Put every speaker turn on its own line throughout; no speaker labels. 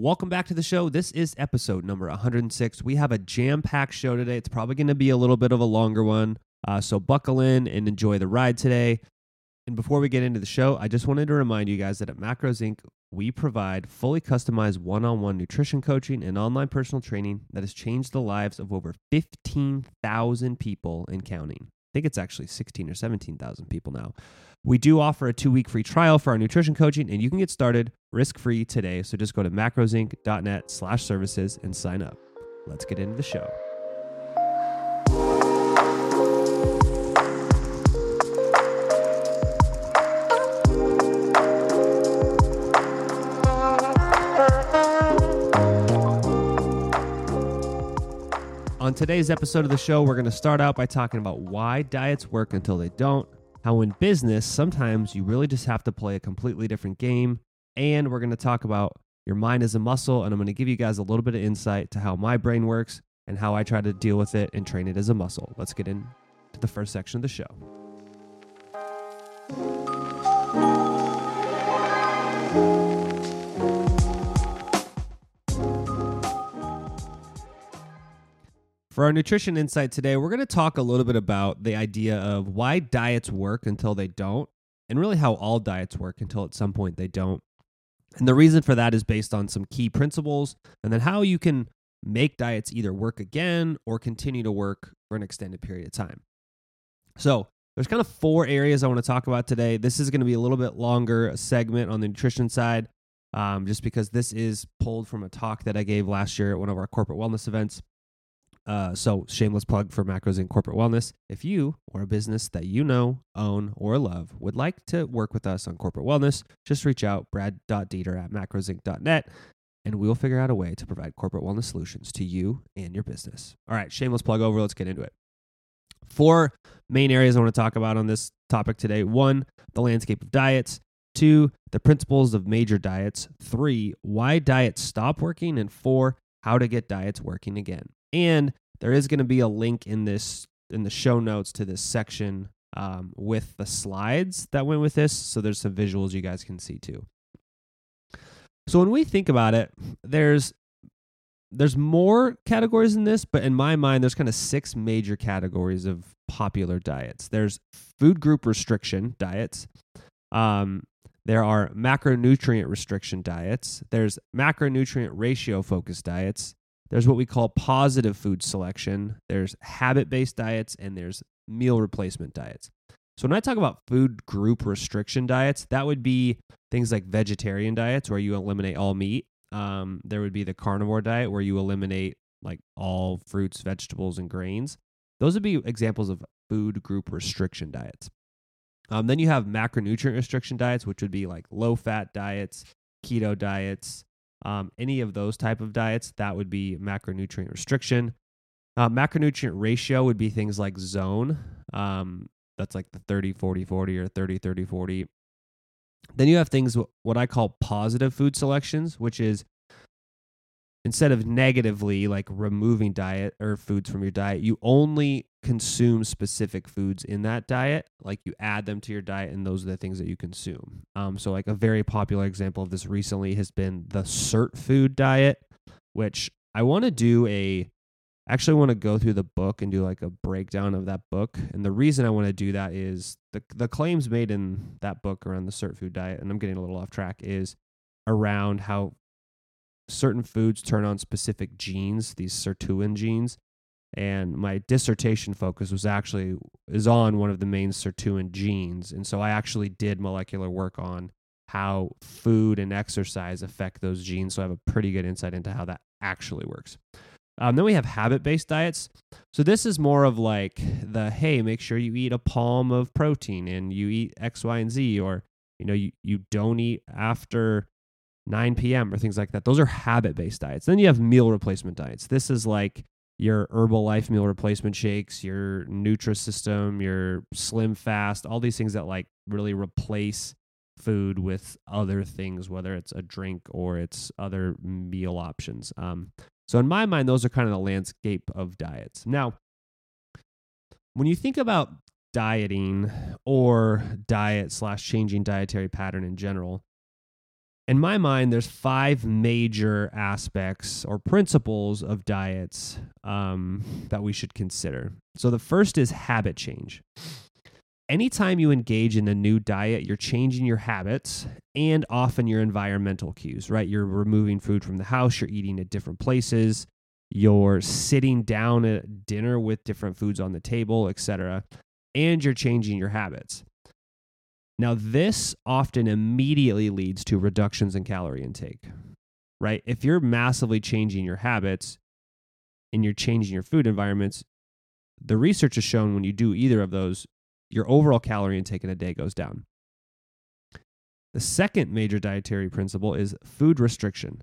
Welcome back to the show. This is episode number 106. We have a jam packed show today. It's probably going to be a little bit of a longer one. Uh, so buckle in and enjoy the ride today. And before we get into the show, I just wanted to remind you guys that at Macros Inc., we provide fully customized one on one nutrition coaching and online personal training that has changed the lives of over 15,000 people and counting. I think it's actually 16 or 17,000 people now. We do offer a two week free trial for our nutrition coaching, and you can get started risk free today. So just go to macrosinc.net slash services and sign up. Let's get into the show. On today's episode of the show, we're going to start out by talking about why diets work until they don't, how in business, sometimes you really just have to play a completely different game, and we're going to talk about your mind as a muscle, and I'm going to give you guys a little bit of insight to how my brain works and how I try to deal with it and train it as a muscle. Let's get into the first section of the show. For our nutrition insight today, we're going to talk a little bit about the idea of why diets work until they don't, and really how all diets work until at some point they don't. And the reason for that is based on some key principles, and then how you can make diets either work again or continue to work for an extended period of time. So, there's kind of four areas I want to talk about today. This is going to be a little bit longer segment on the nutrition side, um, just because this is pulled from a talk that I gave last year at one of our corporate wellness events. Uh, so, shameless plug for Macros Inc Corporate Wellness. If you or a business that you know, own, or love would like to work with us on corporate wellness, just reach out brad.dieter at macrosinc.net and we'll figure out a way to provide corporate wellness solutions to you and your business. All right, shameless plug over. Let's get into it. Four main areas I want to talk about on this topic today one, the landscape of diets. Two, the principles of major diets. Three, why diets stop working. And four, how to get diets working again. And there is going to be a link in this in the show notes to this section um, with the slides that went with this. So there's some visuals you guys can see too. So when we think about it, there's there's more categories in this, but in my mind, there's kind of six major categories of popular diets. There's food group restriction diets. Um, there are macronutrient restriction diets. There's macronutrient ratio focused diets. There's what we call positive food selection, there's habit based diets, and there's meal replacement diets. So when I talk about food group restriction diets, that would be things like vegetarian diets where you eliminate all meat. Um, there would be the carnivore diet where you eliminate like all fruits, vegetables, and grains. Those would be examples of food group restriction diets. Um, then you have macronutrient restriction diets, which would be like low fat diets, keto diets, um, any of those type of diets, that would be macronutrient restriction. Uh, macronutrient ratio would be things like zone. Um, that's like the 30, 40, 40 or 30, 30, 40. Then you have things what I call positive food selections, which is instead of negatively like removing diet or foods from your diet, you only consume specific foods in that diet. Like you add them to your diet, and those are the things that you consume. Um, so, like a very popular example of this recently has been the Sirtfood diet, which I want to do a actually want to go through the book and do like a breakdown of that book. And the reason I want to do that is the the claims made in that book around the Sirtfood diet, and I'm getting a little off track, is around how certain foods turn on specific genes, these sirtuin genes. And my dissertation focus was actually is on one of the main sirtuin genes. And so I actually did molecular work on how food and exercise affect those genes. So I have a pretty good insight into how that actually works. Um, then we have habit based diets. So this is more of like the hey, make sure you eat a palm of protein and you eat X, Y, and Z, or you know, you, you don't eat after 9 p.m. or things like that. Those are habit based diets. Then you have meal replacement diets. This is like your Herbalife meal replacement shakes, your Nutrisystem, your Slim Fast, all these things that like really replace food with other things, whether it's a drink or it's other meal options. Um, so in my mind, those are kind of the landscape of diets. Now, when you think about dieting or diet slash changing dietary pattern in general, in my mind, there's five major aspects or principles of diets um, that we should consider. So the first is habit change. Anytime you engage in a new diet, you're changing your habits and often your environmental cues, right? You're removing food from the house, you're eating at different places, you're sitting down at dinner with different foods on the table, etc., and you're changing your habits. Now, this often immediately leads to reductions in calorie intake, right? If you're massively changing your habits and you're changing your food environments, the research has shown when you do either of those, your overall calorie intake in a day goes down. The second major dietary principle is food restriction.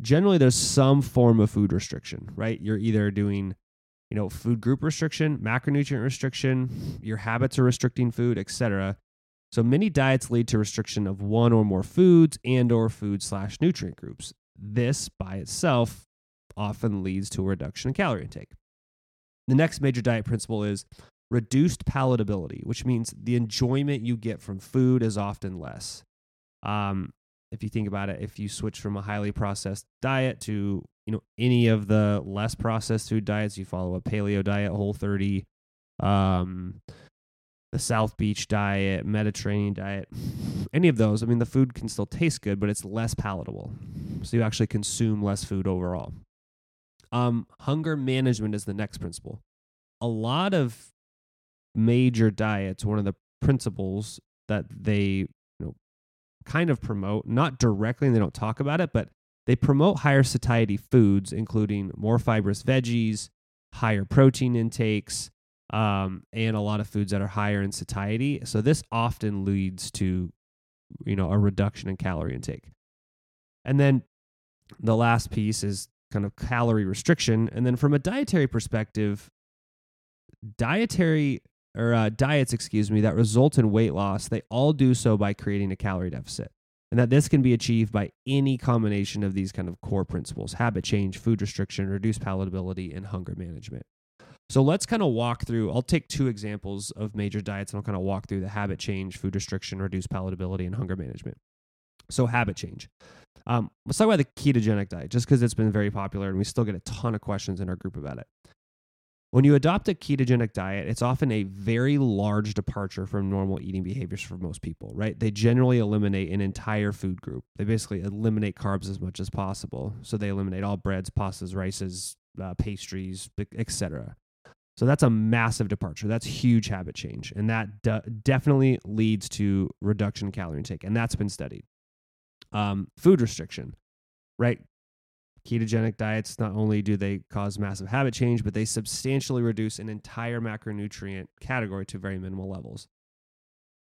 Generally, there's some form of food restriction, right? You're either doing, you know, food group restriction, macronutrient restriction, your habits are restricting food, etc. So many diets lead to restriction of one or more foods and or food slash nutrient groups. This by itself often leads to a reduction in calorie intake. The next major diet principle is reduced palatability, which means the enjoyment you get from food is often less. Um, if you think about it, if you switch from a highly processed diet to you know any of the less processed food diets, you follow a paleo diet, Whole 30, um, the South Beach diet, Mediterranean diet, any of those, I mean, the food can still taste good, but it's less palatable. So you actually consume less food overall. Um, hunger management is the next principle. A lot of major diets, one of the principles that they you know, kind of promote, not directly, and they don't talk about it, but they promote higher satiety foods, including more fibrous veggies, higher protein intakes, um, and a lot of foods that are higher in satiety. So this often leads to, you know, a reduction in calorie intake. And then the last piece is kind of calorie restriction. And then from a dietary perspective, dietary or uh, diets, excuse me, that result in weight loss, they all do so by creating a calorie deficit. And that this can be achieved by any combination of these kind of core principles habit change, food restriction, reduced palatability, and hunger management. So let's kind of walk through. I'll take two examples of major diets and I'll kind of walk through the habit change, food restriction, reduced palatability, and hunger management. So, habit change. Um, let's talk about the ketogenic diet just because it's been very popular and we still get a ton of questions in our group about it. When you adopt a ketogenic diet, it's often a very large departure from normal eating behaviors for most people, right? They generally eliminate an entire food group. They basically eliminate carbs as much as possible. So they eliminate all breads, pastas, rices, uh, pastries, etc. So that's a massive departure. That's huge habit change. And that de- definitely leads to reduction in calorie intake. And that's been studied. Um, food restriction, right? Ketogenic diets, not only do they cause massive habit change, but they substantially reduce an entire macronutrient category to very minimal levels.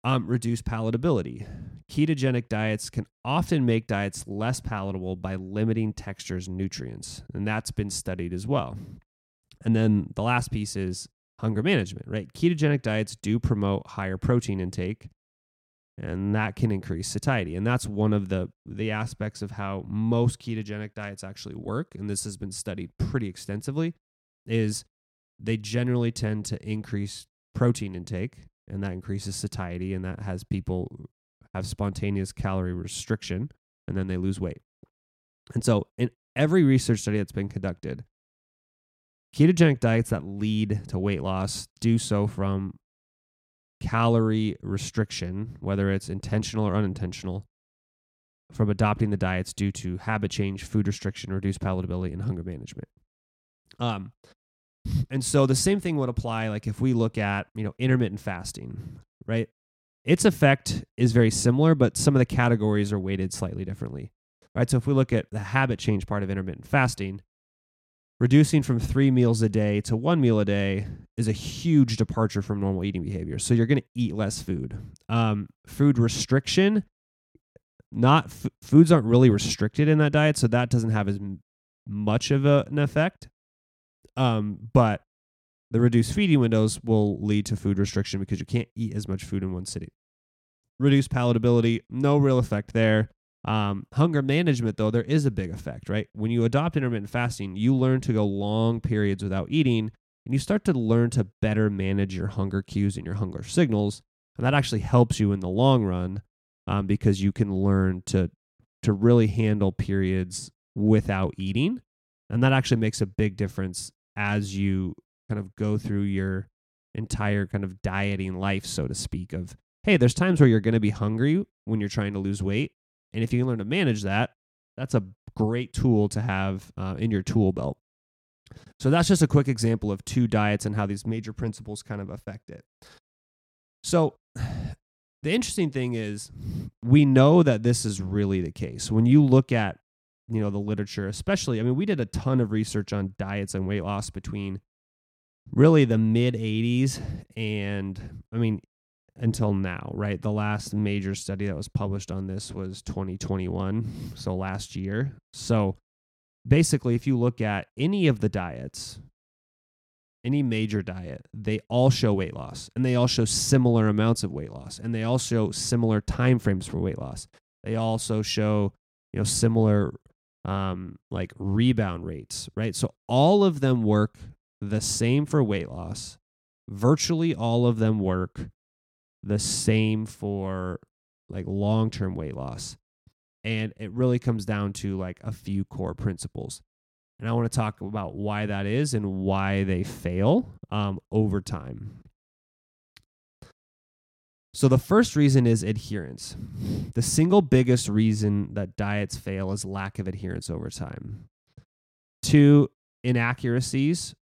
Um, reduce palatability. Ketogenic diets can often make diets less palatable by limiting textures and nutrients. And that's been studied as well. And then the last piece is hunger management, right? Ketogenic diets do promote higher protein intake, and that can increase satiety. And that's one of the the aspects of how most ketogenic diets actually work, and this has been studied pretty extensively, is they generally tend to increase protein intake, and that increases satiety, and that has people have spontaneous calorie restriction, and then they lose weight. And so in every research study that's been conducted, Ketogenic diets that lead to weight loss do so from calorie restriction, whether it's intentional or unintentional, from adopting the diets due to habit change, food restriction, reduced palatability, and hunger management. Um, and so the same thing would apply like if we look at, you know, intermittent fasting, right? Its effect is very similar, but some of the categories are weighted slightly differently. Right? So if we look at the habit change part of intermittent fasting, reducing from three meals a day to one meal a day is a huge departure from normal eating behavior. So you're going to eat less food. Um, food restriction, not f- foods aren't really restricted in that diet, so that doesn't have as much of a, an effect. Um, but the reduced feeding windows will lead to food restriction because you can't eat as much food in one sitting. Reduced palatability, no real effect there. Um, hunger management, though, there is a big effect, right? When you adopt intermittent fasting, you learn to go long periods without eating, and you start to learn to better manage your hunger cues and your hunger signals. And that actually helps you in the long run um, because you can learn to to really handle periods without eating. And that actually makes a big difference as you kind of go through your entire kind of dieting life, so to speak, of hey, there's times where you're going to be hungry when you're trying to lose weight. And if you can learn to manage that, that's a great tool to have uh, in your tool belt. So that's just a quick example of two diets and how these major principles kind of affect it. So the interesting thing is we know that this is really the case. When you look at you know the literature, especially I mean we did a ton of research on diets and weight loss between really the mid 80s and I mean until now, right? The last major study that was published on this was 2021, so last year. So basically, if you look at any of the diets, any major diet, they all show weight loss and they all show similar amounts of weight loss and they all show similar time frames for weight loss. They also show, you know, similar um like rebound rates, right? So all of them work the same for weight loss. Virtually all of them work the same for like long-term weight loss. And it really comes down to like a few core principles. And I want to talk about why that is and why they fail um, over time. So, the first reason is adherence. The single biggest reason that diets fail is lack of adherence over time. Two, inaccuracies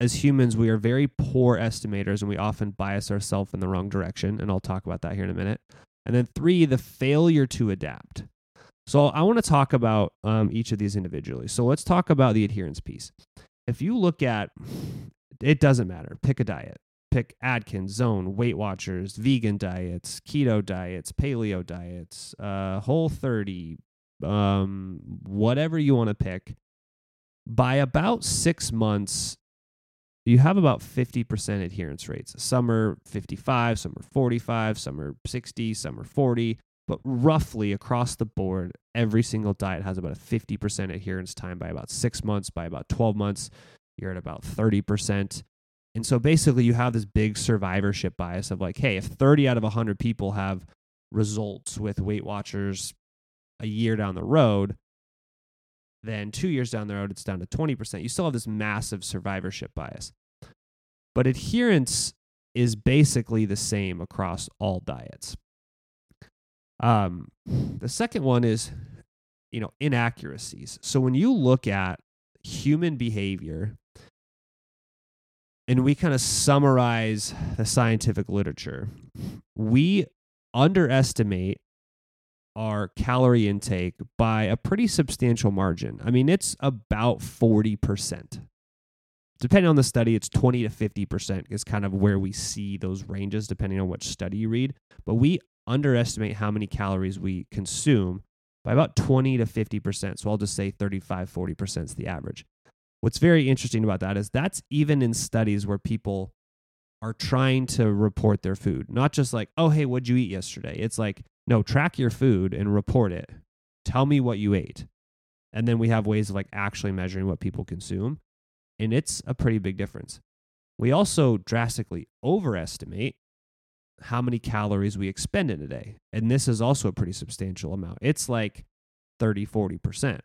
as humans, we are very poor estimators and we often bias ourselves in the wrong direction. And I'll talk about that here in a minute. And then three, the failure to adapt. So I want to talk about um, each of these individually. So let's talk about the adherence piece. If you look at it, doesn't matter. Pick a diet. Pick Atkins, Zone, Weight Watchers, vegan diets, keto diets, paleo diets, uh, Whole 30, um, whatever you want to pick. By about six months, you have about 50% adherence rates. Some are 55, some are 45, some are 60, some are 40, but roughly across the board, every single diet has about a 50% adherence time by about six months. By about 12 months, you're at about 30%. And so basically, you have this big survivorship bias of like, hey, if 30 out of 100 people have results with Weight Watchers a year down the road, then two years down the road, it's down to 20%. You still have this massive survivorship bias. But adherence is basically the same across all diets. Um, the second one is, you know, inaccuracies. So when you look at human behavior and we kind of summarize the scientific literature, we underestimate our calorie intake by a pretty substantial margin. I mean, it's about 40%. Depending on the study, it's 20 to 50% is kind of where we see those ranges, depending on which study you read. But we underestimate how many calories we consume by about 20 to 50%. So I'll just say 35, 40% is the average. What's very interesting about that is that's even in studies where people are trying to report their food, not just like, oh, hey, what'd you eat yesterday? It's like, no, track your food and report it. Tell me what you ate. And then we have ways of like actually measuring what people consume. And it's a pretty big difference. We also drastically overestimate how many calories we expend in a day. And this is also a pretty substantial amount. It's like 30, 40%.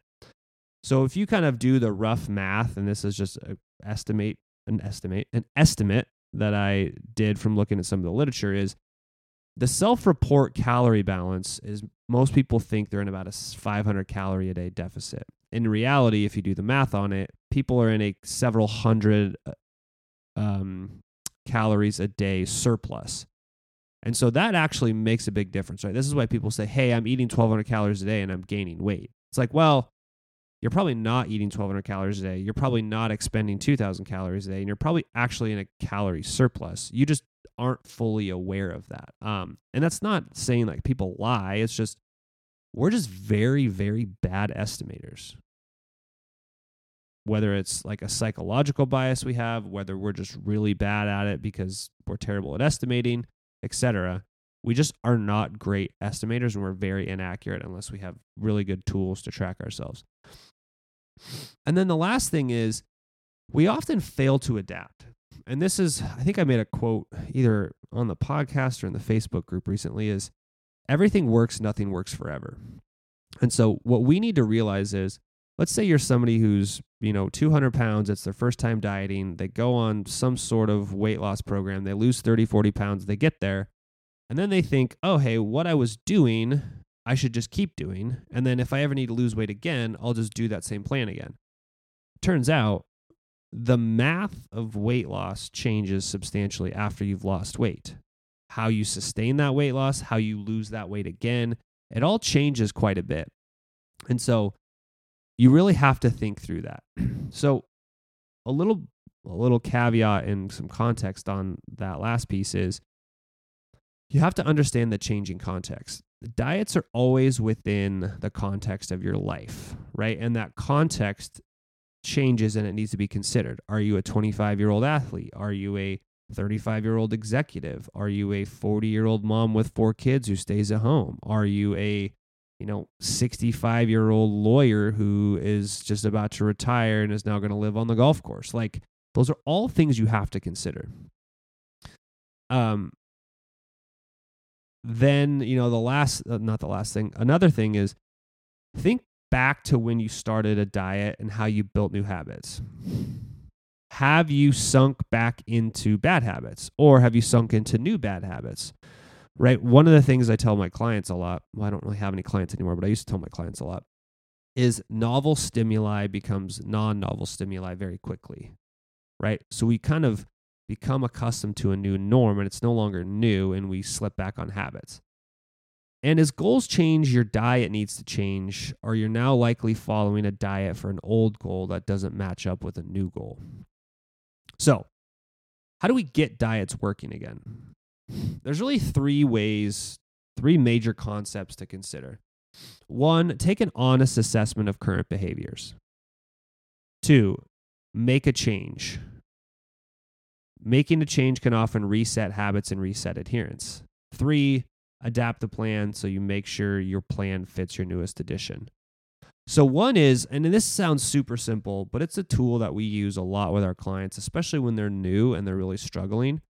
So if you kind of do the rough math, and this is just an estimate, an estimate, an estimate that I did from looking at some of the literature is the self-report calorie balance is most people think they're in about a 500 calorie a day deficit. In reality, if you do the math on it, people are in a several hundred uh, um, calories a day surplus. And so that actually makes a big difference, right? This is why people say, "Hey, I'm eating 1200 calories a day and I'm gaining weight." It's like, well, you're probably not eating 1200 calories a day. You're probably not expending 2000 calories a day and you're probably actually in a calorie surplus. You just aren't fully aware of that. Um, and that's not saying like people lie. It's just we're just very, very bad estimators. Whether it's like a psychological bias we have, whether we're just really bad at it because we're terrible at estimating, etc. We just are not great estimators and we're very inaccurate unless we have really good tools to track ourselves. And then the last thing is we often fail to adapt and this is I think I made a quote either on the podcast or in the Facebook group recently is everything works, nothing works forever. And so what we need to realize is let's say you're somebody who's, you know, 200 pounds, it's their first time dieting, they go on some sort of weight loss program, they lose 30, 40 pounds, they get there, and then they think, oh, hey, what I was doing, I should just keep doing. And then if I ever need to lose weight again, I'll just do that same plan again. Turns out the math of weight loss changes substantially after you've lost weight. How you sustain that weight loss, how you lose that weight again, it all changes quite a bit. And so you really have to think through that. so a little a little caveat and some context on that last piece is you have to understand the changing context. Diets are always within the context of your life, right? And that context changes and it needs to be considered. Are you a 25 year old athlete? Are you a 35 year old executive? Are you a 40 year old mom with four kids who stays at home? Are you a you know 65 year old lawyer who is just about to retire and is now going to live on the golf course? Like those are all things you have to consider. Um then, you know, the last uh, not the last thing, another thing is think back to when you started a diet and how you built new habits have you sunk back into bad habits or have you sunk into new bad habits? Right. One of the things I tell my clients a lot, well, I don't really have any clients anymore, but I used to tell my clients a lot, is novel stimuli becomes non novel stimuli very quickly. Right. So we kind of become accustomed to a new norm and it's no longer new and we slip back on habits. And as goals change, your diet needs to change, or you're now likely following a diet for an old goal that doesn't match up with a new goal. So, how do we get diets working again? There's really three ways, three major concepts to consider. One, take an honest assessment of current behaviors. Two, make a change. Making a change can often reset habits and reset adherence. Three, adapt the plan so you make sure your plan fits your newest addition. So one is, and this sounds super simple, but it's a tool that we use a lot with our clients, especially when they're new and they're really struggling.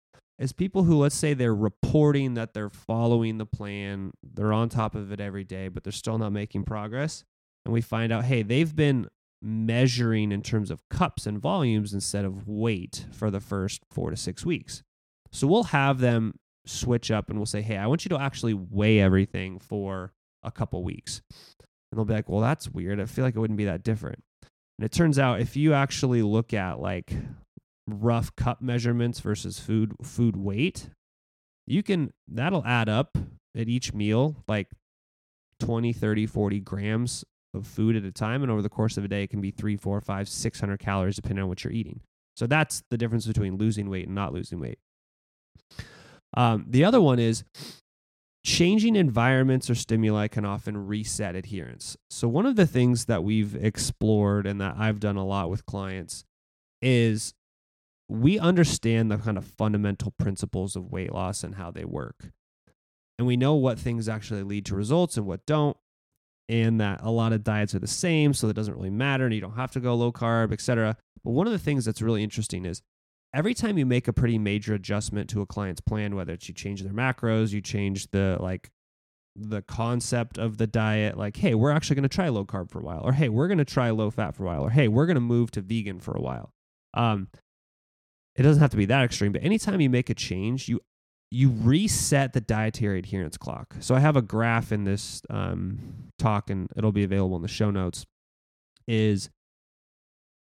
Is people who, let's say, they're reporting that they're following the plan, they're on top of it every day, but they're still not making progress. And we find out, hey, they've been measuring in terms of cups and volumes instead of weight for the first four to six weeks. So we'll have them switch up and we'll say, hey, I want you to actually weigh everything for a couple weeks. And they'll be like, well, that's weird. I feel like it wouldn't be that different. And it turns out if you actually look at like rough cup measurements versus food food weight, you can that'll add up at each meal like 20, 30, 40 grams of food at a time. And over the course of a day, it can be three, four, five, 600 calories depending on what you're eating. So that's the difference between losing weight and not losing weight. Um, the other one is changing environments or stimuli can often reset adherence. So, one of the things that we've explored and that I've done a lot with clients is we understand the kind of fundamental principles of weight loss and how they work. And we know what things actually lead to results and what don't. And that a lot of diets are the same, so it doesn't really matter, and you don't have to go low carb, etc. But one of the things that's really interesting is every time you make a pretty major adjustment to a client's plan, whether it's you change their macros, you change the like the concept of the diet, like, hey, we're actually going to try low carb for a while, or hey, we're going to try low fat for a while, or hey, we're going to move to vegan for a while. Um, it doesn't have to be that extreme, but anytime you make a change, you you reset the dietary adherence clock. So I have a graph in this um, talk, and it'll be available in the show notes. Is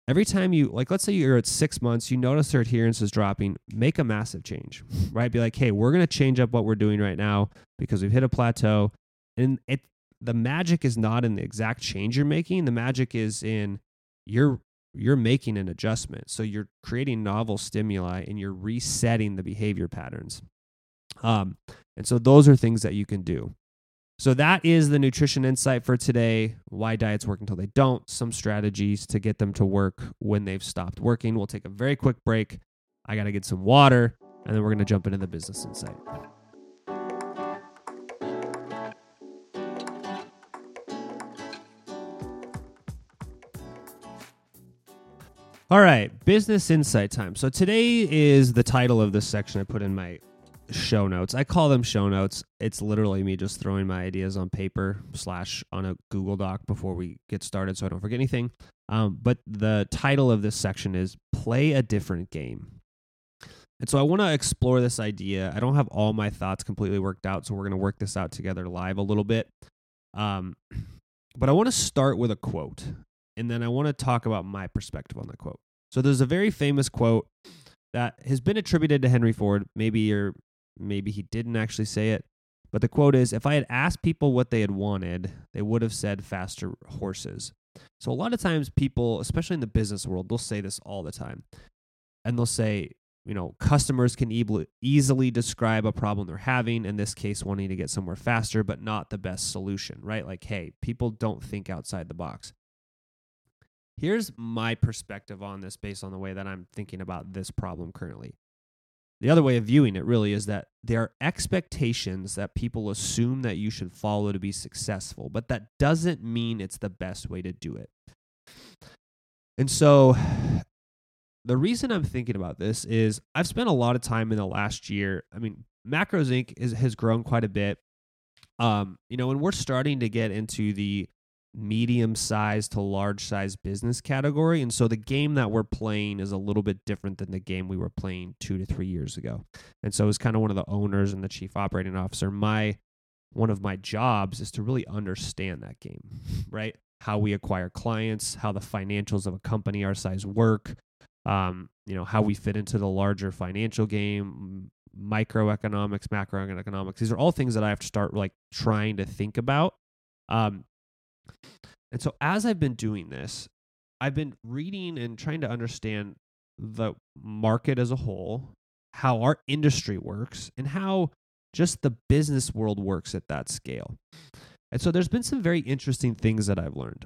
every time you like let's say you're at six months you notice their adherence is dropping make a massive change right be like hey we're going to change up what we're doing right now because we've hit a plateau and it the magic is not in the exact change you're making the magic is in you're you're making an adjustment so you're creating novel stimuli and you're resetting the behavior patterns um, and so those are things that you can do so that is the nutrition insight for today. Why diets work until they don't, some strategies to get them to work when they've stopped working. We'll take a very quick break. I got to get some water, and then we're going to jump into the business insight. All right, business insight time. So today is the title of this section I put in my show notes. I call them show notes. It's literally me just throwing my ideas on paper slash on a Google Doc before we get started, so I don't forget anything. Um, but the title of this section is "Play a Different Game." And so I want to explore this idea. I don't have all my thoughts completely worked out, so we're going to work this out together live a little bit. Um, but I want to start with a quote, and then I want to talk about my perspective on that quote. So there's a very famous quote that has been attributed to Henry Ford. Maybe or maybe he didn't actually say it, but the quote is: "If I had asked people what they had wanted, they would have said faster horses." So a lot of times, people, especially in the business world, they'll say this all the time, and they'll say, you know, customers can e- easily describe a problem they're having, in this case, wanting to get somewhere faster, but not the best solution, right? Like, hey, people don't think outside the box. Here's my perspective on this based on the way that I'm thinking about this problem currently. The other way of viewing it really is that there are expectations that people assume that you should follow to be successful, but that doesn't mean it's the best way to do it. And so the reason I'm thinking about this is I've spent a lot of time in the last year. I mean, Macros Inc. Is, has grown quite a bit. Um, you know, and we're starting to get into the medium sized to large size business category. And so the game that we're playing is a little bit different than the game we were playing two to three years ago. And so as kind of one of the owners and the chief operating officer, my one of my jobs is to really understand that game, right? How we acquire clients, how the financials of a company our size work, um, you know, how we fit into the larger financial game, microeconomics, macroeconomics. These are all things that I have to start like trying to think about. Um, and so as I've been doing this, I've been reading and trying to understand the market as a whole, how our industry works, and how just the business world works at that scale. And so there's been some very interesting things that I've learned.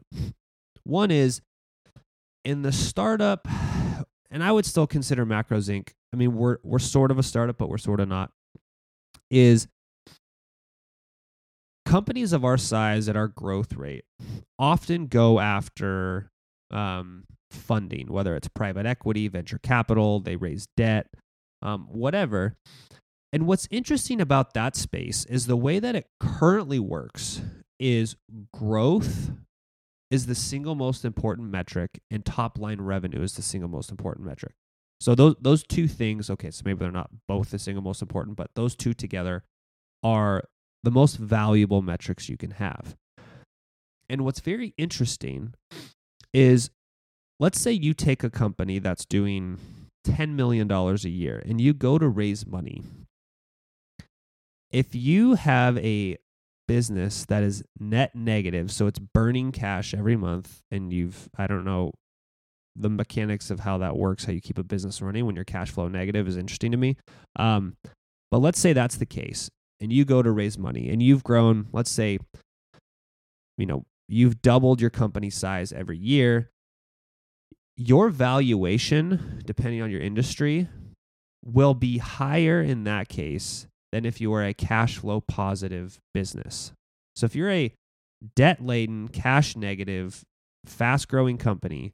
One is in the startup and I would still consider Macros Inc. I mean, we're we're sort of a startup, but we're sort of not. Is companies of our size at our growth rate often go after um, funding, whether it's private equity, venture capital, they raise debt, um, whatever. And what's interesting about that space is the way that it currently works is growth is the single most important metric, and top line revenue is the single most important metric. So those those two things, okay, so maybe they're not both the single most important, but those two together are the most valuable metrics you can have. And what's very interesting is let's say you take a company that's doing $10 million a year and you go to raise money. If you have a business that is net negative, so it's burning cash every month, and you've, I don't know, the mechanics of how that works, how you keep a business running when your cash flow negative is interesting to me. Um, but let's say that's the case, and you go to raise money, and you've grown, let's say, you know, you've doubled your company size every year. Your valuation, depending on your industry, will be higher in that case than if you were a cash flow positive business. So if you're a debt laden, cash negative, fast growing company,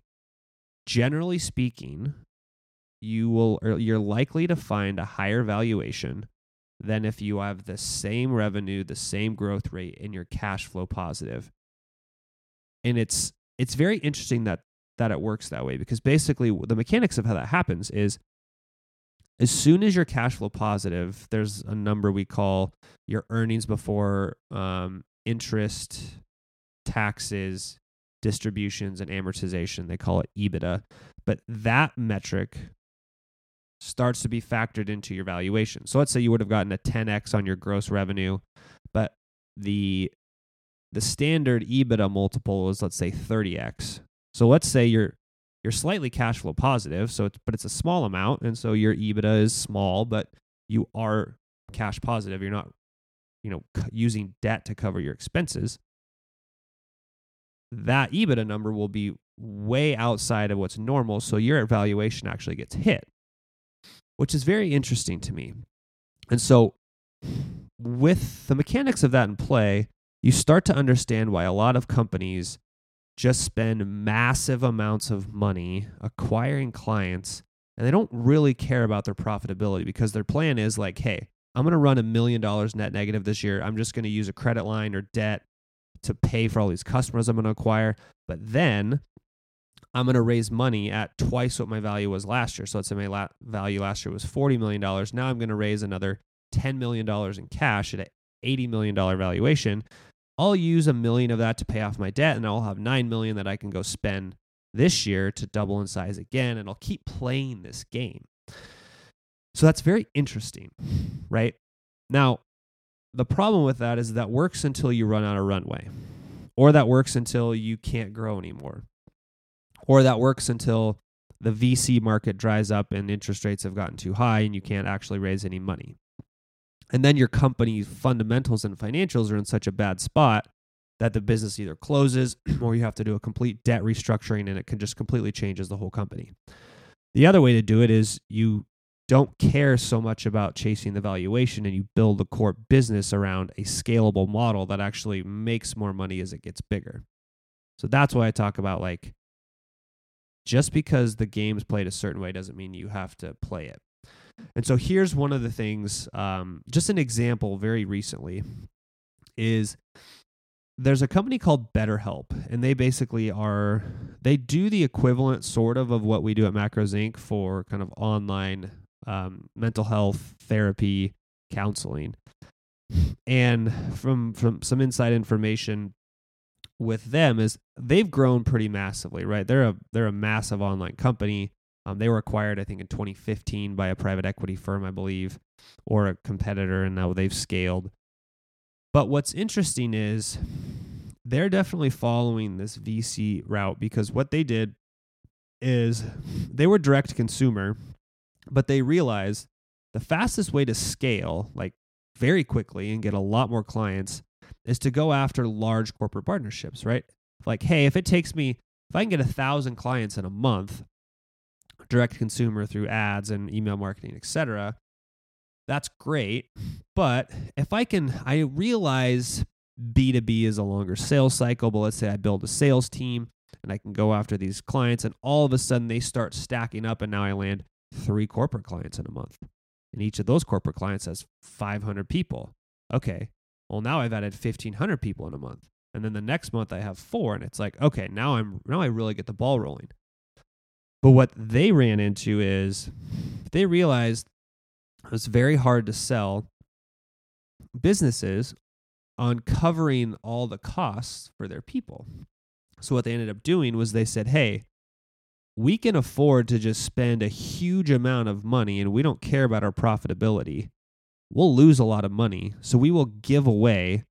generally speaking, you will or you're likely to find a higher valuation than if you have the same revenue, the same growth rate and you're cash flow positive. And it's it's very interesting that that it works that way because basically the mechanics of how that happens is as soon as you're cash flow positive, there's a number we call your earnings before um, interest, taxes, distributions, and amortization. They call it EBITDA. But that metric starts to be factored into your valuation. So let's say you would have gotten a 10x on your gross revenue, but the the standard EBITDA multiple is let's say 30x. So let's say you're you're slightly cash flow positive, so it's, but it's a small amount, and so your EBITDA is small, but you are cash positive. You're not, you know, using debt to cover your expenses. That EBITDA number will be way outside of what's normal, so your valuation actually gets hit, which is very interesting to me. And so, with the mechanics of that in play, you start to understand why a lot of companies just spend massive amounts of money acquiring clients and they don't really care about their profitability because their plan is like, hey, I'm going to run a million dollars net negative this year. I'm just going to use a credit line or debt to pay for all these customers I'm going to acquire. But then I'm going to raise money at twice what my value was last year. So let's say my la- value last year was $40 million. Now I'm going to raise another $10 million in cash at an $80 million valuation. I'll use a million of that to pay off my debt and I'll have 9 million that I can go spend this year to double in size again and I'll keep playing this game. So that's very interesting, right? Now, the problem with that is that works until you run out of runway, or that works until you can't grow anymore, or that works until the VC market dries up and interest rates have gotten too high and you can't actually raise any money. And then your company's fundamentals and financials are in such a bad spot that the business either closes or you have to do a complete debt restructuring and it can just completely changes the whole company. The other way to do it is you don't care so much about chasing the valuation and you build the core business around a scalable model that actually makes more money as it gets bigger. So that's why I talk about like just because the game's played a certain way doesn't mean you have to play it. And so here's one of the things, um, just an example very recently is there's a company called BetterHelp, and they basically are they do the equivalent sort of of what we do at Macros Inc. for kind of online um, mental health therapy counseling. And from from some inside information with them is they've grown pretty massively, right? They're a they're a massive online company. Um, they were acquired, I think, in 2015 by a private equity firm, I believe, or a competitor, and now they've scaled. But what's interesting is they're definitely following this VC route because what they did is they were direct consumer, but they realized the fastest way to scale, like very quickly and get a lot more clients, is to go after large corporate partnerships, right? Like, hey, if it takes me, if I can get a thousand clients in a month, direct consumer through ads and email marketing, etc., that's great. But if I can, I realize B2B is a longer sales cycle, but let's say I build a sales team and I can go after these clients, and all of a sudden they start stacking up, and now I land three corporate clients in a month. And each of those corporate clients has 500 people. Okay, well, now I've added 1,500 people in a month. And then the next month I have four, and it's like, okay, now I'm now I really get the ball rolling. But what they ran into is they realized it was very hard to sell businesses on covering all the costs for their people. So what they ended up doing was they said, "Hey, we can afford to just spend a huge amount of money and we don't care about our profitability. We'll lose a lot of money, so we will give away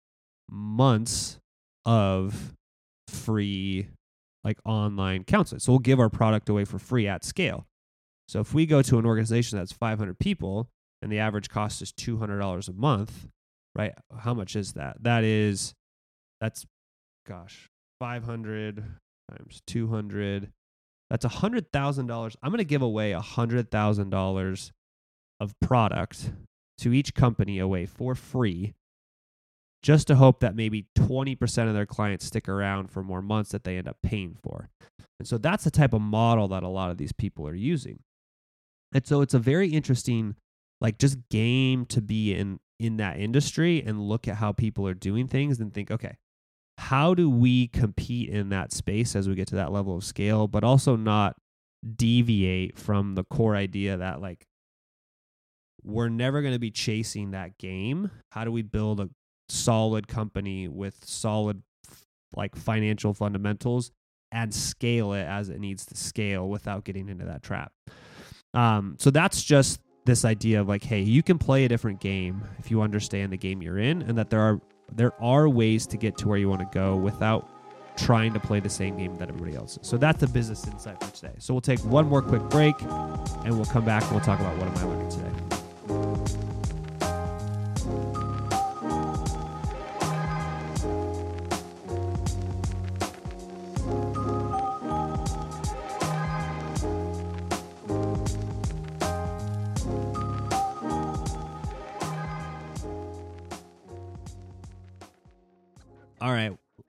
months of free like online counseling. So we'll give our product away for free at scale. So if we go to an organization that's 500 people and the average cost is $200 a month, right? How much is that? That is that's gosh, 500 times 200 that's hundred thousand dollars. I'm going to give away hundred thousand dollars of product to each company away for free just to hope that maybe 20% of their clients stick around for more months that they end up paying for. And so that's the type of model that a lot of these people are using. And so it's a very interesting like just game to be in in that industry and look at how people are doing things and think, okay, how do we compete in that space as we get to that level of scale, but also not deviate from the core idea that like we're never going to be chasing that game. How do we build a solid company with solid like financial fundamentals and scale it as it needs to scale without getting into that trap. Um, so that's just this idea of like, hey, you can play a different game if you understand the game you're in, and that there are there are ways to get to where you want to go without trying to play the same game that everybody else is. So that's the business insight for today. So we'll take one more quick break, and we'll come back and we'll talk about what am I learning today.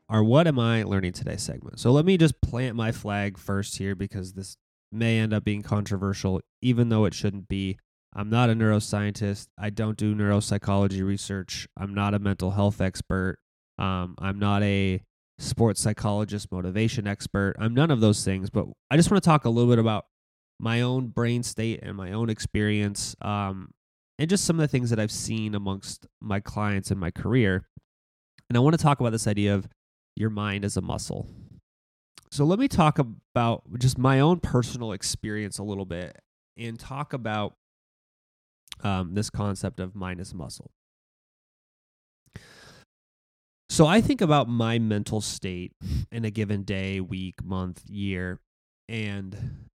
Our What Am I Learning Today segment. So let me just plant my flag first here because this may end up being controversial, even though it shouldn't be. I'm not a neuroscientist. I don't do neuropsychology research. I'm not a mental health expert. Um, I'm not a sports psychologist, motivation expert. I'm none of those things, but I just want to talk a little bit about my own brain state and my own experience um, and just some of the things that I've seen amongst my clients in my career. And I want to talk about this idea of your mind as a muscle. So let me talk about just my own personal experience a little bit and talk about um, this concept of mind as muscle. So I think about my mental state in a given day, week, month, year, and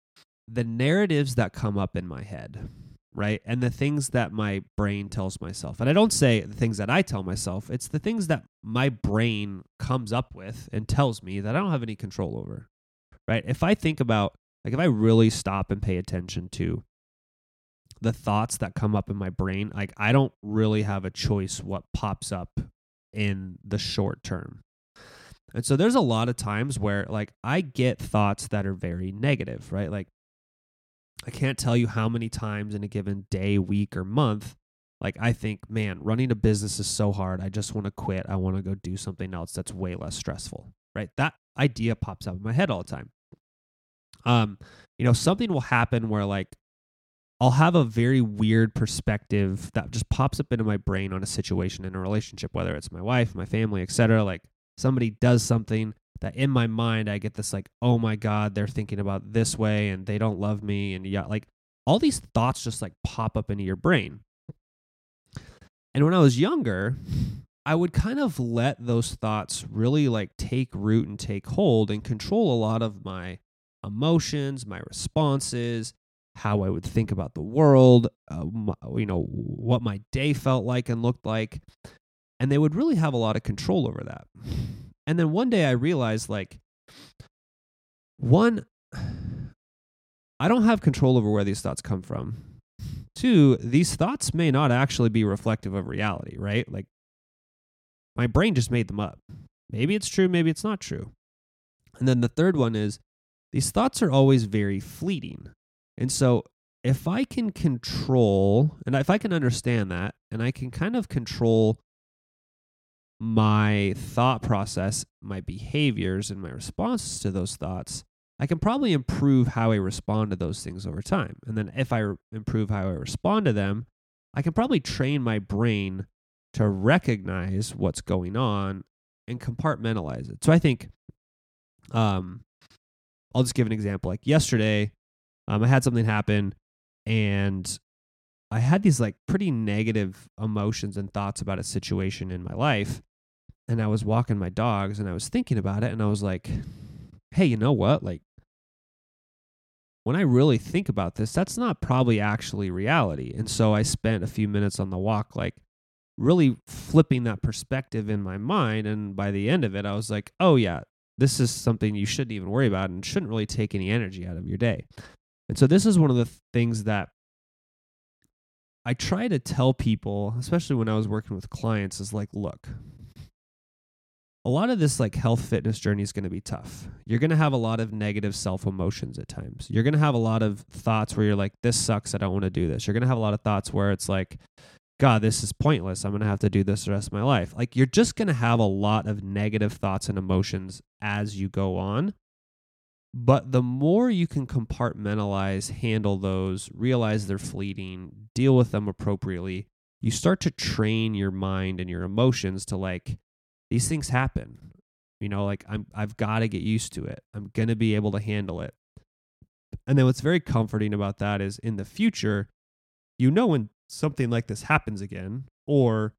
the narratives that come up in my head, right? And the things that my brain tells myself. And I don't say the things that I tell myself, it's the things that my brain comes up with and tells me that I don't have any control over, right? If I think about, like, if I really stop and pay attention to the thoughts that come up in my brain, like, I don't really have a choice what pops up in the short term. And so there's a lot of times where like I get thoughts that are very negative, right? Like I can't tell you how many times in a given day, week, or month, like I think, man, running a business is so hard. I just want to quit. I want to go do something else that's way less stressful, right? That idea pops up in my head all the time. Um, you know, something will happen where like I'll have a very weird perspective that just pops up into my brain on a situation in a relationship, whether it's my wife, my family, etc. Like somebody does something that in my mind I get this like, oh my God, they're thinking about this way and they don't love me. And yeah, like all these thoughts just like pop up into your brain. And when I was younger, I would kind of let those thoughts really like take root and take hold and control a lot of my emotions, my responses, how I would think about the world, uh, you know, what my day felt like and looked like. And they would really have a lot of control over that. And then one day I realized like, one, I don't have control over where these thoughts come from. Two, these thoughts may not actually be reflective of reality, right? Like, my brain just made them up. Maybe it's true, maybe it's not true. And then the third one is these thoughts are always very fleeting. And so if I can control, and if I can understand that, and I can kind of control my thought process, my behaviors, and my responses to those thoughts, I can probably improve how I respond to those things over time. And then if I improve how I respond to them, I can probably train my brain to recognize what's going on and compartmentalize it. So I think um I'll just give an example. Like yesterday, um, I had something happen and I had these like pretty negative emotions and thoughts about a situation in my life. And I was walking my dogs and I was thinking about it and I was like, hey, you know what? Like, when I really think about this, that's not probably actually reality. And so I spent a few minutes on the walk, like really flipping that perspective in my mind. And by the end of it, I was like, oh, yeah, this is something you shouldn't even worry about and shouldn't really take any energy out of your day. And so this is one of the things that I try to tell people, especially when I was working with clients, is like, look, a lot of this like health fitness journey is going to be tough. You're going to have a lot of negative self emotions at times. You're going to have a lot of thoughts where you're like, this sucks. I don't want to do this. You're going to have a lot of thoughts where it's like, God, this is pointless. I'm going to have to do this the rest of my life. Like, you're just going to have a lot of negative thoughts and emotions as you go on. But the more you can compartmentalize, handle those, realize they're fleeting, deal with them appropriately, you start to train your mind and your emotions to like, these things happen. You know, like I'm I've got to get used to it. I'm going to be able to handle it. And then what's very comforting about that is in the future, you know when something like this happens again or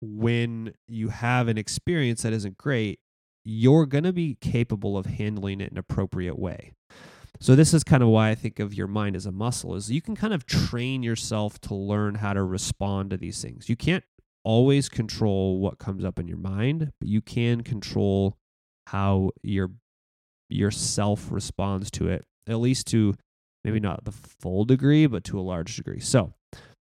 when you have an experience that isn't great, you're going to be capable of handling it in an appropriate way. So this is kind of why I think of your mind as a muscle is you can kind of train yourself to learn how to respond to these things. You can't always control what comes up in your mind, but you can control how your yourself responds to it, at least to maybe not the full degree, but to a large degree. So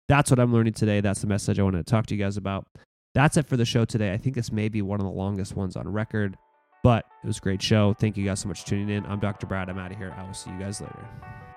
that's what I'm learning today. That's the message I wanted to talk to you guys about. That's it for the show today. I think this may be one of the longest ones on record. But it was a great show. Thank you guys so much for tuning in. I'm Dr. Brad. I'm out of here. I will see you guys later.